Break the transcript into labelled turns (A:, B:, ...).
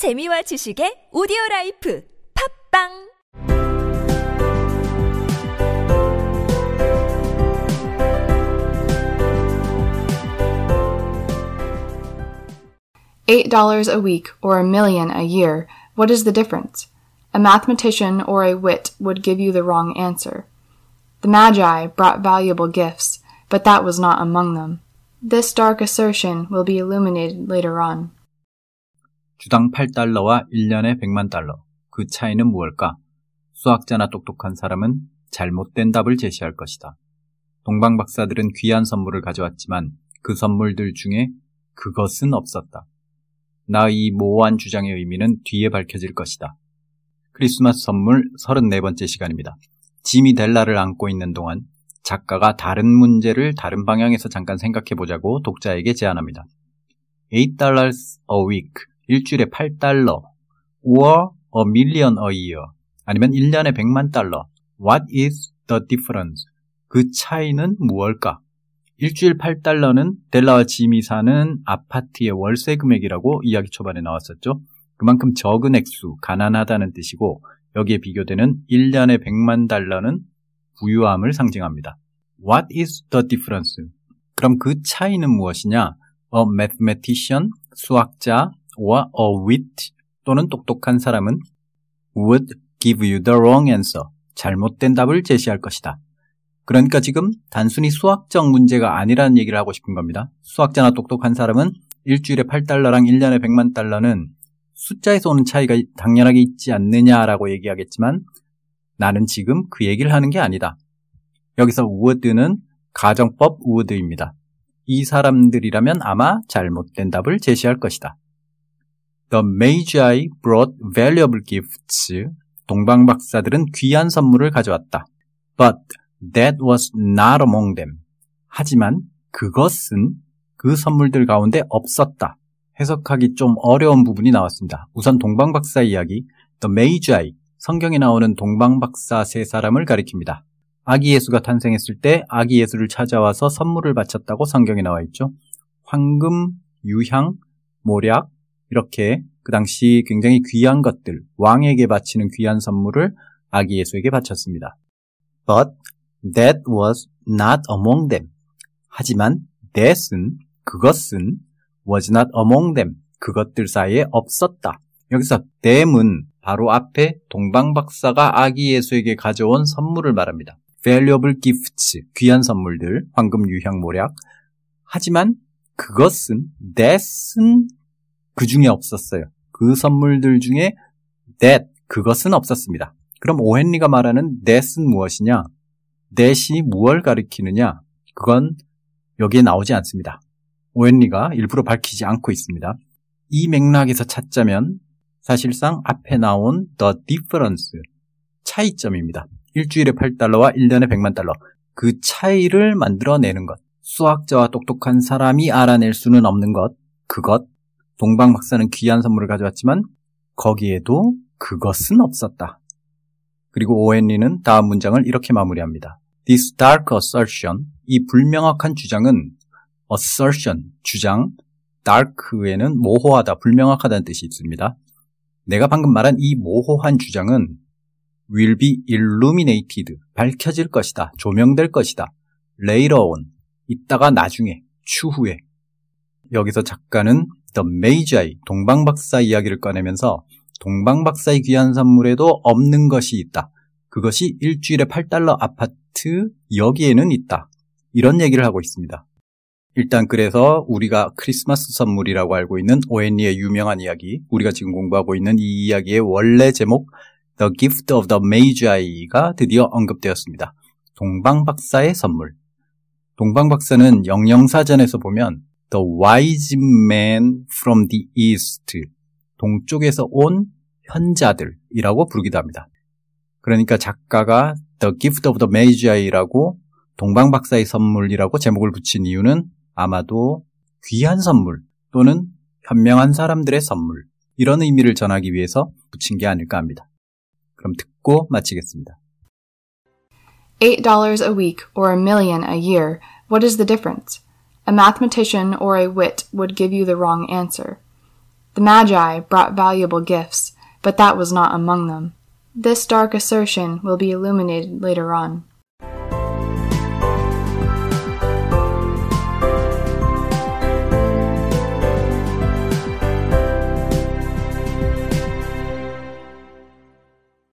A: 재미와 지식의 오디오 라이프 팝빵
B: Eight dollars a week or a million a year, what is the difference? A mathematician or a wit would give you the wrong answer. The Magi brought valuable gifts, but that was not among them. This dark assertion will be illuminated later on.
C: 주당 8달러와 1년에 100만 달러. 그 차이는 무엇일까? 수학자나 똑똑한 사람은 잘못된 답을 제시할 것이다. 동방 박사들은 귀한 선물을 가져왔지만 그 선물들 중에 그것은 없었다. 나이 모호한 주장의 의미는 뒤에 밝혀질 것이다. 크리스마스 선물 34번째 시간입니다. 지미 델라를 안고 있는 동안 작가가 다른 문제를 다른 방향에서 잠깐 생각해 보자고 독자에게 제안합니다. 8 dollars a week, 일주일에 8달러, or a million a year, 아니면 1년에 100만 달러. What is the difference? 그 차이는 무엇일까? 일주일 8달러는 델라와 지미 사는 아파트의 월세 금액이라고 이야기 초반에 나왔었죠. 그만큼 적은 액수, 가난하다는 뜻이고 여기에 비교되는 1년에 100만 달러는 부유함을 상징합니다. What is the difference? 그럼 그 차이는 무엇이냐? A mathematician, 수학자, or a wit, 또는 똑똑한 사람은 would give you the wrong answer, 잘못된 답을 제시할 것이다. 그러니까 지금 단순히 수학적 문제가 아니라는 얘기를 하고 싶은 겁니다. 수학자나 똑똑한 사람은 일주일에 8달러랑 1년에 100만 달러는 숫자에서 오는 차이가 당연하게 있지 않느냐라고 얘기하겠지만 나는 지금 그 얘기를 하는 게 아니다. 여기서 would는 가정법 would입니다. 이 사람들이라면 아마 잘못된 답을 제시할 것이다. The Magi brought valuable gifts. 동방 박사들은 귀한 선물을 가져왔다. But that was not among them. 하지만 그것은 그 선물들 가운데 없었다. 해석하기 좀 어려운 부분이 나왔습니다. 우선 동방 박사 이야기, The Magi, 성경에 나오는 동방 박사 세 사람을 가리킵니다. 아기 예수가 탄생했을 때 아기 예수를 찾아와서 선물을 바쳤다고 성경에 나와 있죠. 황금, 유향, 모략, 이렇게 그 당시 굉장히 귀한 것들, 왕에게 바치는 귀한 선물을 아기 예수에게 바쳤습니다. But that was not among them. 하지만 that은, 그것은 was not among them. 그것들 사이에 없었다. 여기서 them은 바로 앞에 동방 박사가 아기 예수에게 가져온 선물을 말합니다. valuable gifts, 귀한 선물들, 황금, 유향, 모략. 하지만 그것은 that은 그 중에 없었어요. 그 선물들 중에 that, 그것은 없었습니다. 그럼 오헨리가 말하는 that은 무엇이냐? that이 무엇을 가리키느냐? 그건 여기에 나오지 않습니다. 오헨리가 일부러 밝히지 않고 있습니다. 이 맥락에서 찾자면 사실상 앞에 나온 the difference, 차이점입니다. 일주일에 8달러와 1년에 100만 달러. 그 차이를 만들어내는 것. 수학자와 똑똑한 사람이 알아낼 수는 없는 것. 그것. 동방 박사는 귀한 선물을 가져왔지만 거기에도 그것은 없었다. 그리고 오헨리는 다음 문장을 이렇게 마무리합니다. This dark assertion, 이 불명확한 주장은 assertion, 주장, dark에는 모호하다, 불명확하다는 뜻이 있습니다. 내가 방금 말한 이 모호한 주장은 will be illuminated, 밝혀질 것이다, 조명될 것이다. later on, 이따가 나중에, 추후에. 여기서 작가는 The Magi, 동방박사 이야기를 꺼내면서 동방박사의 귀한 선물에도 없는 것이 있다. 그것이 일주일에 8달러 아파트 여기에는 있다. 이런 얘기를 하고 있습니다. 일단 그래서 우리가 크리스마스 선물이라고 알고 있는 오헨리의 유명한 이야기, 우리가 지금 공부하고 있는 이 이야기의 원래 제목 The Gift of the Magi가 드디어 언급되었습니다. 동방박사의 선물. 동방박사는 영영사전에서 보면 The wise man from the east. 동쪽에서 온 현자들이라고 부르기도 합니다. 그러니까 작가가 The Gift of the Magi라고 동방박사의 선물이라고 제목을 붙인 이유는 아마도 귀한 선물 또는 현명한 사람들의 선물 이런 의미를 전하기 위해서 붙인 게 아닐까 합니다. 그럼 듣고 마치겠습니다.
B: Eight dollars a week or a million a year, what is the difference? A mathematician or a wit would give you the wrong answer. The Magi brought valuable gifts, but that was not among them. This dark assertion will be illuminated later on.